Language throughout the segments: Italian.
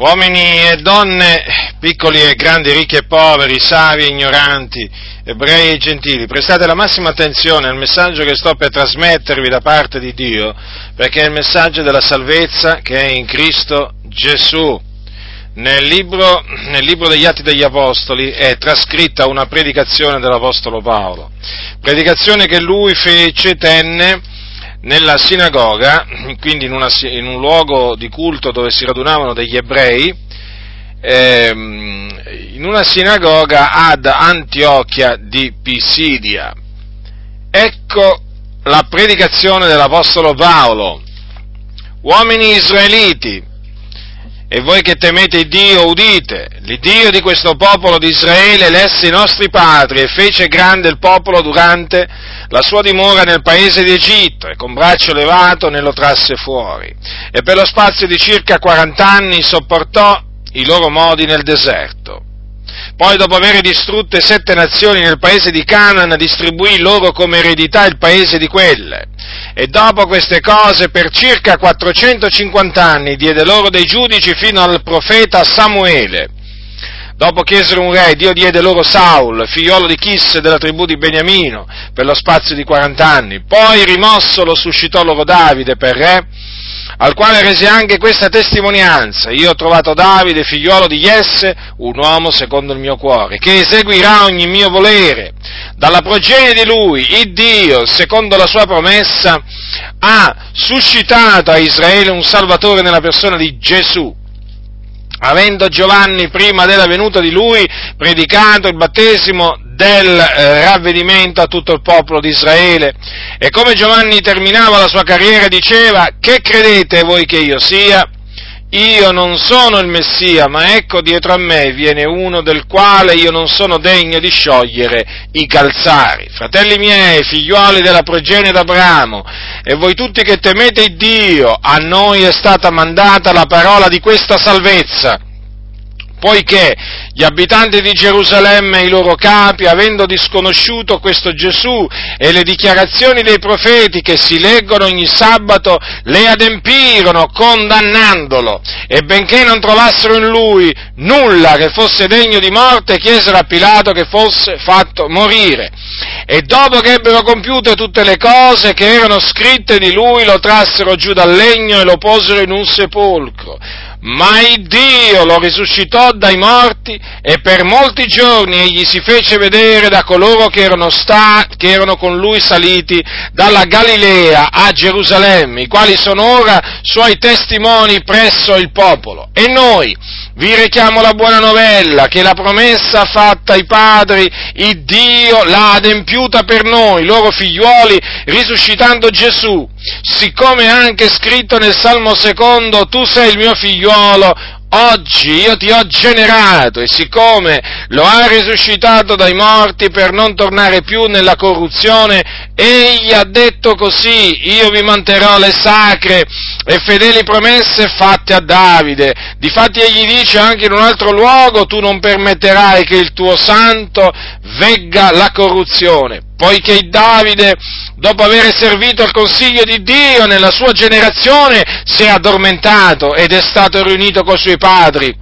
uomini e donne, piccoli e grandi, ricchi e poveri, savi e ignoranti, ebrei e gentili, prestate la massima attenzione al messaggio che sto per trasmettervi da parte di Dio, perché è il messaggio della salvezza che è in Cristo Gesù. Nel libro, nel libro, degli Atti degli Apostoli è trascritta una predicazione dell'Apostolo Paolo, predicazione che lui fece, tenne nella sinagoga, quindi in, una, in, un luogo di culto dove si radunavano degli ebrei, ehm, in una sinagoga ad Antiochia di Pisidia. Ecco la predicazione dell'Apostolo Paolo. Uomini israeliti, e voi che temete Dio, udite, l'Iddio di questo popolo di Israele lesse i nostri padri e fece grande il popolo durante la sua dimora nel paese di Egitto e con braccio levato ne lo trasse fuori. E per lo spazio di circa 40 anni sopportò i loro modi nel deserto. Poi, dopo aver distrutte sette nazioni nel paese di Canaan, distribuì loro come eredità il paese di quelle. E dopo queste cose, per circa 450 anni, diede loro dei giudici fino al profeta Samuele. Dopo chiesero un re, Dio diede loro Saul, figliolo di Chis della tribù di Beniamino, per lo spazio di 40 anni. Poi, rimosso, lo suscitò loro Davide per re al quale rese anche questa testimonianza, io ho trovato Davide, figliuolo di Jesse, un uomo secondo il mio cuore, che eseguirà ogni mio volere. Dalla progenie di lui, il Dio, secondo la sua promessa, ha suscitato a Israele un salvatore nella persona di Gesù, avendo Giovanni prima della venuta di lui predicato il battesimo del eh, ravvedimento a tutto il popolo di Israele. E come Giovanni terminava la sua carriera diceva, che credete voi che io sia? Io non sono il Messia, ma ecco dietro a me viene uno del quale io non sono degno di sciogliere i calzari. Fratelli miei, figliuoli della progenie d'Abramo, e voi tutti che temete Dio, a noi è stata mandata la parola di questa salvezza poiché gli abitanti di Gerusalemme e i loro capi, avendo disconosciuto questo Gesù e le dichiarazioni dei profeti che si leggono ogni sabato, le adempirono condannandolo e benché non trovassero in lui nulla che fosse degno di morte, chiesero a Pilato che fosse fatto morire. E dopo che ebbero compiute tutte le cose che erano scritte di lui, lo trassero giù dal legno e lo posero in un sepolcro ma il Dio lo risuscitò dai morti e per molti giorni egli si fece vedere da coloro che erano, sta, che erano con lui saliti dalla Galilea a Gerusalemme, i quali sono ora suoi testimoni presso il popolo. E noi vi rechiamo la buona novella che la promessa fatta ai padri, il Dio l'ha adempiuta per noi, loro figliuoli, risuscitando Gesù, siccome è anche scritto nel Salmo secondo, tu sei il mio figliuolo, oggi io ti ho generato e siccome lo ha risuscitato dai morti per non tornare più nella corruzione, egli ha detto così, io vi manterrò le sacre e fedeli promesse fatte a Davide. Difatti egli dice anche in un altro luogo, tu non permetterai che il tuo santo vegga la corruzione poiché Davide, dopo aver servito al consiglio di Dio nella sua generazione, si è addormentato ed è stato riunito con i suoi padri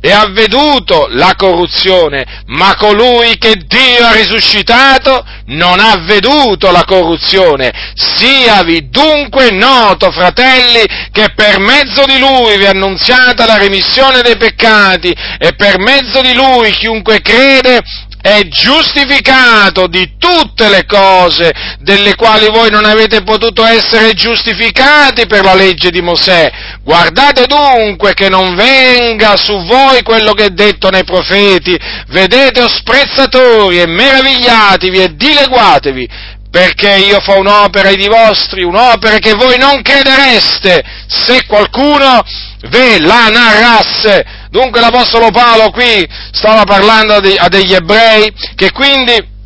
e ha veduto la corruzione, ma colui che Dio ha risuscitato non ha veduto la corruzione. Siavi dunque noto, fratelli, che per mezzo di lui vi è annunziata la remissione dei peccati e per mezzo di lui chiunque crede è giustificato di tutte le cose delle quali voi non avete potuto essere giustificati per la legge di Mosè. Guardate dunque che non venga su voi quello che è detto nei profeti, vedete o sprezzatori e meravigliatevi e dileguatevi, perché io fa un'opera di vostri, un'opera che voi non credereste se qualcuno ve la narrasse. Dunque l'Apostolo Paolo qui stava parlando a degli ebrei che quindi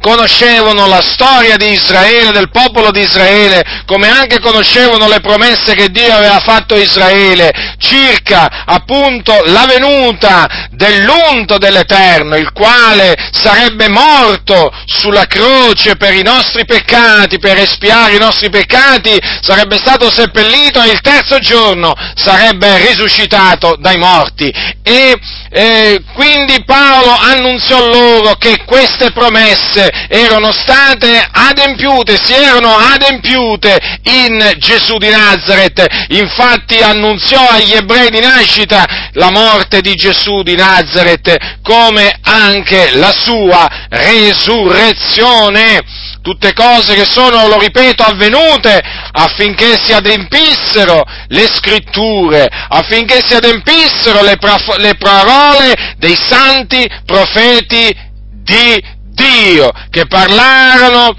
conoscevano la storia di Israele, del popolo di Israele, come anche conoscevano le promesse che Dio aveva fatto a Israele circa appunto la venuta dell'unto dell'Eterno, il quale sarebbe morto sulla croce per i nostri peccati, per espiare i nostri peccati, sarebbe stato seppellito e il terzo giorno sarebbe risuscitato dai morti. E eh, quindi Paolo annunziò loro che queste promesse erano state adempiute, si erano adempiute in Gesù di Nazareth. Infatti annunziò agli ebrei di nascita la morte di Gesù di Nazareth come anche la sua resurrezione tutte cose che sono, lo ripeto, avvenute affinché si adempissero le scritture, affinché si adempissero le, prof- le parole dei santi profeti di Dio, che parlarono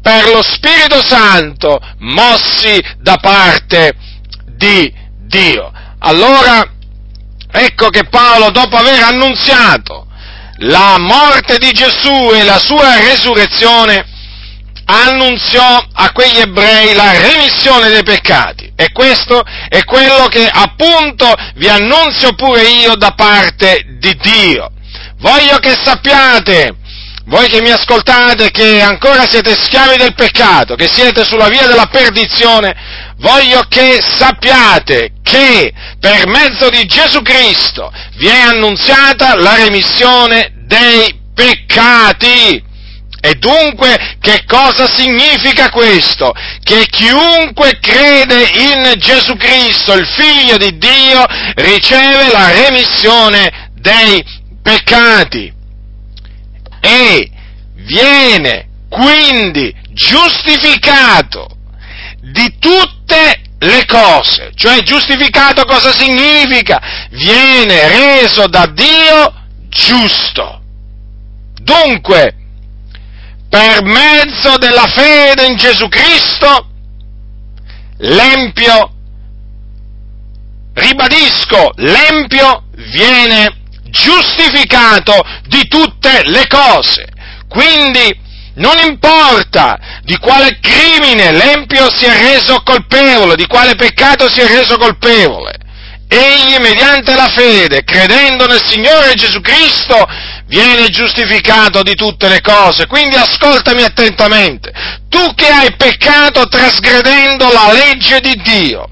per lo Spirito Santo, mossi da parte di Dio. Allora, ecco che Paolo, dopo aver annunziato la morte di Gesù e la sua resurrezione, annunziò a quegli ebrei la remissione dei peccati. E questo è quello che appunto vi annunzio pure io da parte di Dio. Voglio che sappiate, voi che mi ascoltate, che ancora siete schiavi del peccato, che siete sulla via della perdizione, voglio che sappiate che per mezzo di Gesù Cristo vi è annunziata la remissione dei peccati. E dunque che cosa significa questo? Che chiunque crede in Gesù Cristo, il Figlio di Dio, riceve la remissione dei peccati e viene quindi giustificato di tutte le cose. Cioè giustificato cosa significa? Viene reso da Dio giusto. Dunque, per mezzo della fede in Gesù Cristo, l'empio, ribadisco, l'empio viene giustificato di tutte le cose. Quindi non importa di quale crimine l'empio si è reso colpevole, di quale peccato si è reso colpevole. Egli, mediante la fede, credendo nel Signore Gesù Cristo, viene giustificato di tutte le cose. Quindi ascoltami attentamente. Tu che hai peccato trasgredendo la legge di Dio,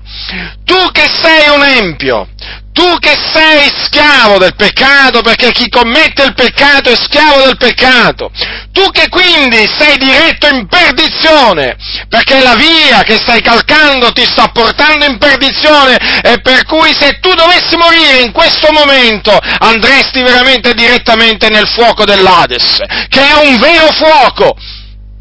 tu che sei un empio, tu che sei schiavo del peccato, perché chi commette il peccato è schiavo del peccato, tu che quindi sei diretto in perdizione, perché la via che stai calcando ti sta portando in perdizione e per cui se tu dovessi morire in questo momento andresti veramente direttamente nel fuoco dell'Ades, che è un vero fuoco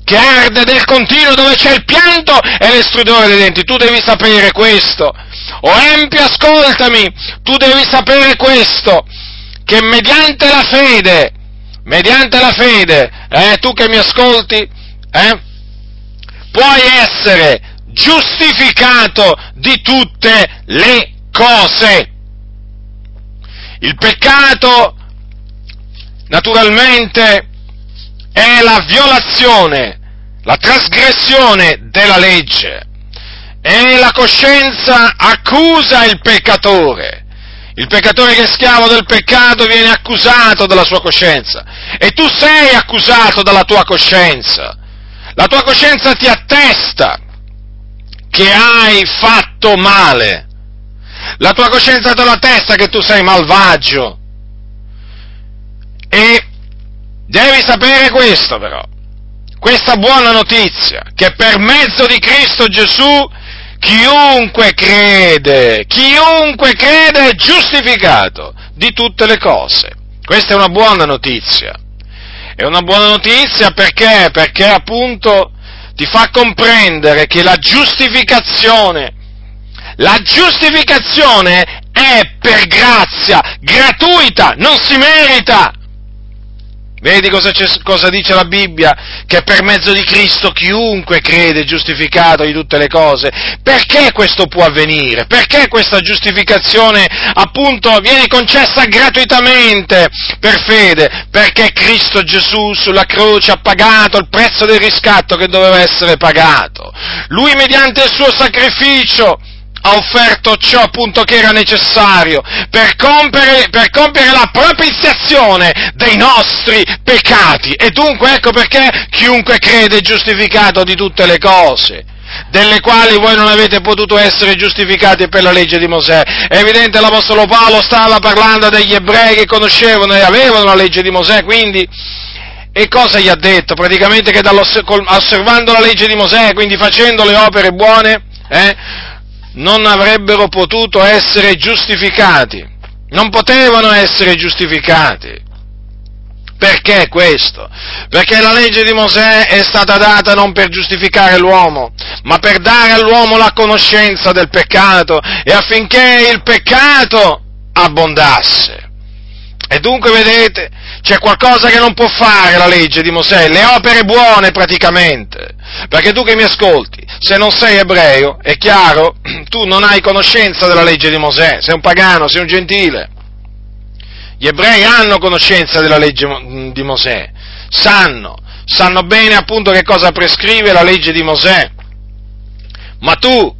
che arde del continuo dove c'è il pianto e l'estridore dei denti. Tu devi sapere questo. O empio, ascoltami, tu devi sapere questo, che mediante la fede, mediante la fede, eh, tu che mi ascolti, eh, puoi essere giustificato di tutte le cose. Il peccato, naturalmente, è la violazione la trasgressione della legge e la coscienza accusa il peccatore. Il peccatore che è schiavo del peccato viene accusato dalla sua coscienza e tu sei accusato dalla tua coscienza. La tua coscienza ti attesta che hai fatto male. La tua coscienza te lo attesta che tu sei malvagio. E devi sapere questo però questa buona notizia, che per mezzo di Cristo Gesù chiunque crede, chiunque crede è giustificato di tutte le cose. Questa è una buona notizia. È una buona notizia perché? Perché appunto ti fa comprendere che la giustificazione, la giustificazione è per grazia, gratuita, non si merita. Vedi cosa, cosa, dice la Bibbia? Che per mezzo di Cristo chiunque crede è giustificato di tutte le cose. Perché questo può avvenire? Perché questa giustificazione appunto viene concessa gratuitamente per fede? Perché Cristo Gesù sulla croce ha pagato il prezzo del riscatto che doveva essere pagato. Lui mediante il suo sacrificio ha offerto ciò appunto che era necessario per compiere, per compiere la propiziazione dei nostri peccati. E dunque ecco perché chiunque crede è giustificato di tutte le cose delle quali voi non avete potuto essere giustificati per la legge di Mosè. È evidente l'Apostolo Paolo stava parlando degli ebrei che conoscevano e avevano la legge di Mosè, quindi e cosa gli ha detto? Praticamente che osservando la legge di Mosè, quindi facendo le opere buone, eh, non avrebbero potuto essere giustificati, non potevano essere giustificati. Perché questo? Perché la legge di Mosè è stata data non per giustificare l'uomo, ma per dare all'uomo la conoscenza del peccato e affinché il peccato abbondasse. E dunque vedete, c'è qualcosa che non può fare la legge di Mosè, le opere buone praticamente. Perché tu che mi ascolti, se non sei ebreo, è chiaro, tu non hai conoscenza della legge di Mosè, sei un pagano, sei un gentile. Gli ebrei hanno conoscenza della legge di Mosè, sanno, sanno bene appunto che cosa prescrive la legge di Mosè. Ma tu,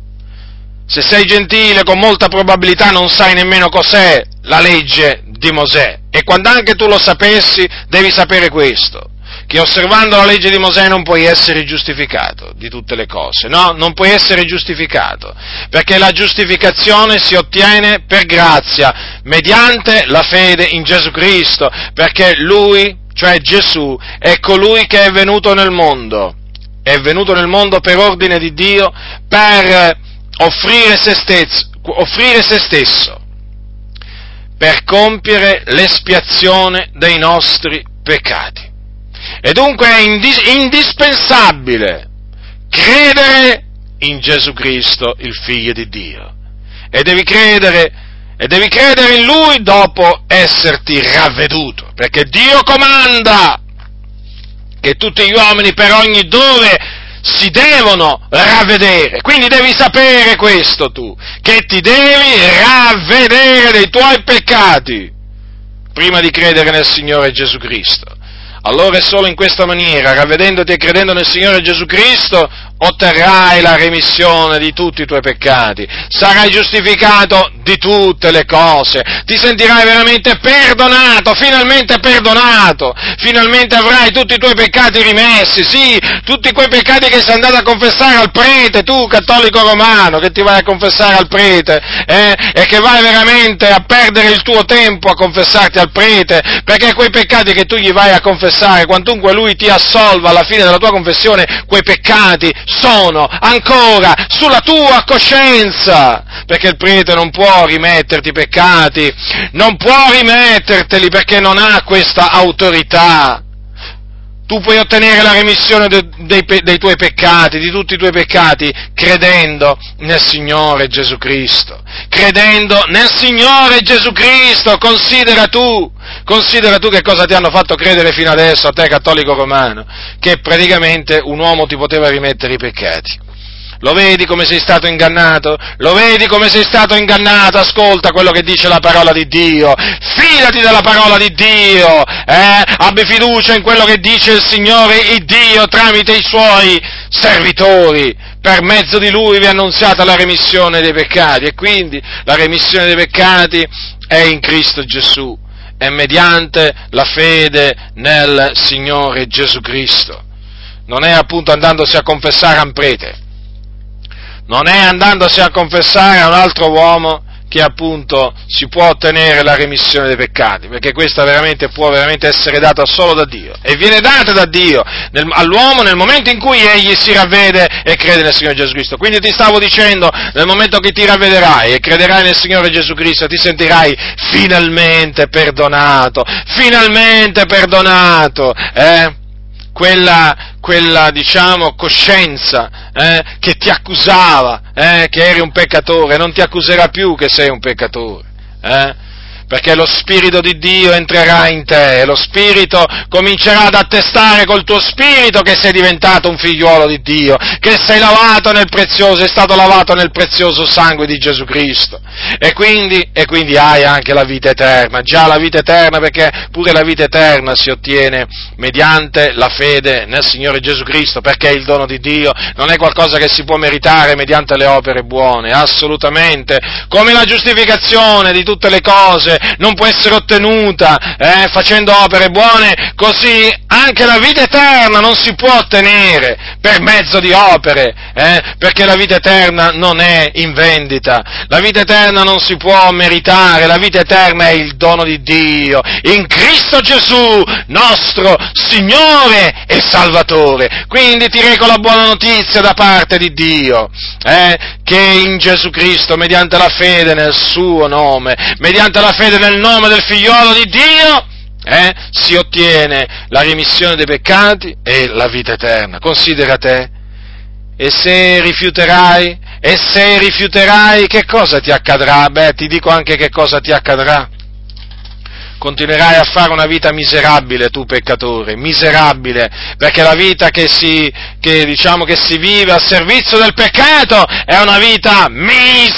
se sei gentile, con molta probabilità non sai nemmeno cos'è la legge di Mosè. E quando anche tu lo sapessi, devi sapere questo, che osservando la legge di Mosè non puoi essere giustificato di tutte le cose, no? Non puoi essere giustificato, perché la giustificazione si ottiene per grazia, mediante la fede in Gesù Cristo, perché Lui, cioè Gesù, è colui che è venuto nel mondo, è venuto nel mondo per ordine di Dio, per offrire se stesso, offrire se stesso per compiere l'espiazione dei nostri peccati. E dunque è indispensabile credere in Gesù Cristo, il Figlio di Dio. E devi credere, e devi credere in Lui dopo esserti ravveduto, perché Dio comanda che tutti gli uomini per ogni dove si devono ravvedere. Quindi devi sapere questo tu, che ti devi ravvedere dei tuoi peccati prima di credere nel Signore Gesù Cristo. Allora è solo in questa maniera, ravvedendoti e credendo nel Signore Gesù Cristo, otterrai la remissione di tutti i tuoi peccati, sarai giustificato di tutte le cose, ti sentirai veramente perdonato, finalmente perdonato, finalmente avrai tutti i tuoi peccati rimessi, sì, tutti quei peccati che sei andato a confessare al prete, tu cattolico romano, che ti vai a confessare al prete, eh, e che vai veramente a perdere il tuo tempo a confessarti al prete, perché quei peccati che tu gli vai a confessare, quantunque lui ti assolva alla fine della tua confessione, quei peccati sono ancora sulla tua coscienza, perché il prete non può rimetterti i peccati, non può rimetterteli perché non ha questa autorità. Tu puoi ottenere la remissione dei, dei, dei, tuoi peccati, di tutti i tuoi peccati, credendo nel Signore Gesù Cristo. Credendo nel Signore Gesù Cristo, considera tu, considera tu che cosa ti hanno fatto credere fino adesso a te cattolico romano, che praticamente un uomo ti poteva rimettere i peccati. Lo vedi come sei stato ingannato? Lo vedi come sei stato ingannato? Ascolta quello che dice la parola di Dio. Fidati della parola di Dio. Eh? Abbi fiducia in quello che dice il Signore, il Dio, tramite i suoi servitori. Per mezzo di Lui vi è annunziata la remissione dei peccati e quindi la remissione dei peccati è in Cristo Gesù. È mediante la fede nel Signore Gesù Cristo. Non è appunto andandosi a confessare a un prete non è andandosi a confessare a un altro uomo che appunto si può ottenere la remissione dei peccati, perché questa veramente può veramente essere data solo da Dio e viene data da Dio nel, all'uomo nel momento in cui egli si ravvede e crede nel Signore Gesù Cristo. Quindi ti stavo dicendo, nel momento che ti ravvederai e crederai nel Signore Gesù Cristo, ti sentirai finalmente perdonato, finalmente perdonato, eh? Quella, quella diciamo, coscienza eh, che ti accusava, eh, che eri un peccatore, non ti accuserà più che sei un peccatore. Eh? Perché lo Spirito di Dio entrerà in te e lo Spirito comincerà ad attestare col tuo Spirito che sei diventato un figliuolo di Dio, che sei lavato nel prezioso, è stato lavato nel prezioso sangue di Gesù Cristo. E quindi, e quindi hai anche la vita eterna, già la vita eterna perché pure la vita eterna si ottiene mediante la fede nel Signore Gesù Cristo, perché il dono di Dio non è qualcosa che si può meritare mediante le opere buone, assolutamente, come la giustificazione di tutte le cose non può essere ottenuta eh, facendo opere buone, così anche la vita eterna non si può ottenere per mezzo di opere, eh, perché la vita eterna non è in vendita, la vita eterna non si può meritare, la vita eterna è il dono di Dio, in Cristo Gesù, nostro Signore e Salvatore. Quindi ti reco la buona notizia da parte di Dio, eh, che in Gesù Cristo, mediante la fede nel suo nome, mediante la fede nel nome del figliolo di Dio, eh, si ottiene la remissione dei peccati e la vita eterna. Considera te. E se rifiuterai, e se rifiuterai, che cosa ti accadrà? Beh, ti dico anche che cosa ti accadrà. Continuerai a fare una vita miserabile, tu peccatore, miserabile, perché la vita che si, che, diciamo, che si vive a servizio del peccato è una vita miserabile.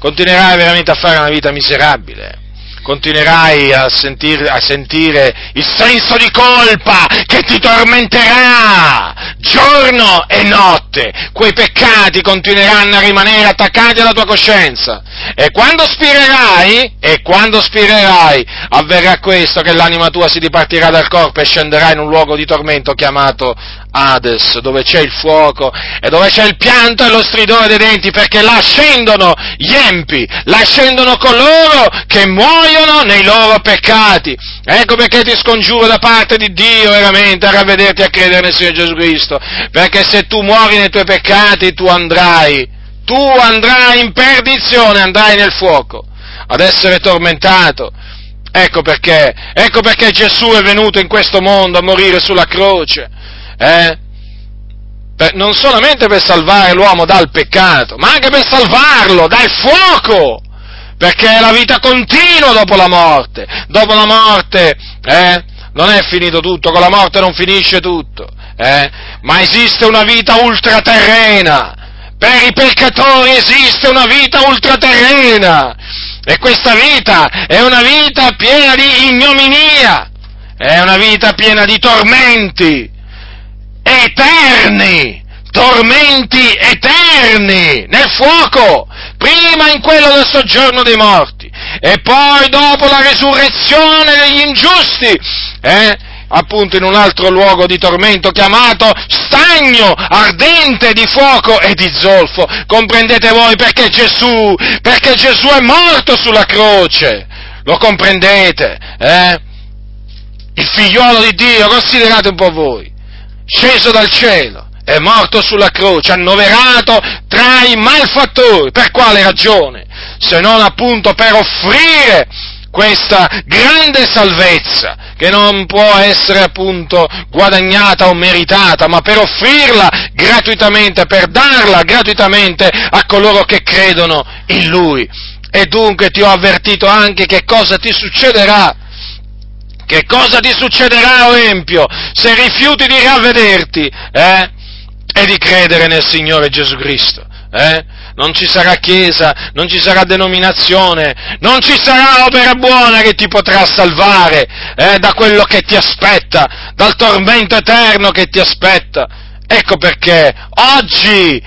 Continuerai veramente a fare una vita miserabile continuerai a, sentir, a, sentire il senso di colpa che ti tormenterà giorno e notte. Quei peccati continueranno a rimanere attaccati alla tua coscienza. E quando spirerai, e quando spirerai, avverrà questo che l'anima tua si dipartirà dal corpo e scenderà in un luogo di tormento chiamato Hades, dove c'è il fuoco e dove c'è il pianto e lo stridore dei denti, perché là scendono gli empi, là scendono coloro che muoiono nei loro peccati. Ecco perché ti scongiuro da parte di Dio veramente a ravvederti e a credere nel Signore Gesù Cristo, perché se tu muori nei tuoi peccati tu andrai, tu andrai in perdizione, andrai nel fuoco, ad essere tormentato. Ecco perché, ecco perché Gesù è venuto in questo mondo a morire sulla croce eh? Per, non solamente per salvare l'uomo dal peccato, ma anche per salvarlo dal fuoco, perché la vita continua dopo la morte. Dopo la morte, eh? Non è finito tutto, con la morte non finisce tutto, eh? ma esiste una vita ultraterrena. Per i peccatori esiste una vita ultraterrena. E questa vita è una vita piena di ignominia, è una vita piena di tormenti, eterni, tormenti eterni nel fuoco, prima in quello del soggiorno dei morti e poi dopo la resurrezione degli ingiusti, eh? Appunto in un altro luogo di tormento chiamato stagno ardente di fuoco e di zolfo. Comprendete voi perché Gesù, perché Gesù è morto sulla croce? Lo comprendete? Eh? Il figliuolo di Dio, considerate un po' voi sceso dal cielo, è morto sulla croce, annoverato tra i malfattori. Per quale ragione? Se non appunto per offrire questa grande salvezza che non può essere appunto guadagnata o meritata, ma per offrirla gratuitamente, per darla gratuitamente a coloro che credono in Lui. E dunque ti ho avvertito anche che cosa ti succederà che cosa ti succederà, o Empio, se rifiuti di ravvederti eh? e di credere nel Signore Gesù Cristo? Eh? Non ci sarà chiesa, non ci sarà denominazione, non ci sarà opera buona che ti potrà salvare eh, da quello che ti aspetta, dal tormento eterno che ti aspetta. Ecco perché oggi,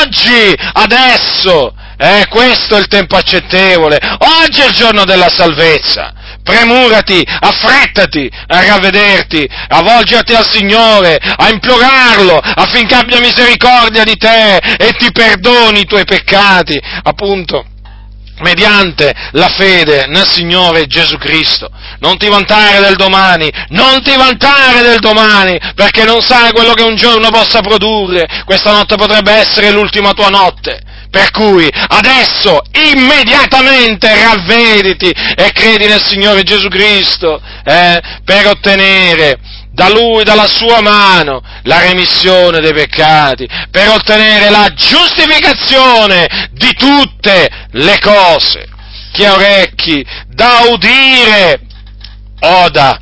oggi, adesso, eh, questo è il tempo accettevole, oggi è il giorno della salvezza premurati, affrettati a ravvederti, a volgerti al Signore, a implorarlo affinché abbia misericordia di te e ti perdoni i tuoi peccati, appunto mediante la fede nel Signore Gesù Cristo. Non ti vantare del domani, non ti vantare del domani, perché non sai quello che un giorno possa produrre. Questa notte potrebbe essere l'ultima tua notte. Per cui adesso immediatamente ravvediti e credi nel Signore Gesù Cristo eh, per ottenere da Lui, dalla sua mano, la remissione dei peccati, per ottenere la giustificazione di tutte le cose. chi ha orecchi da udire oda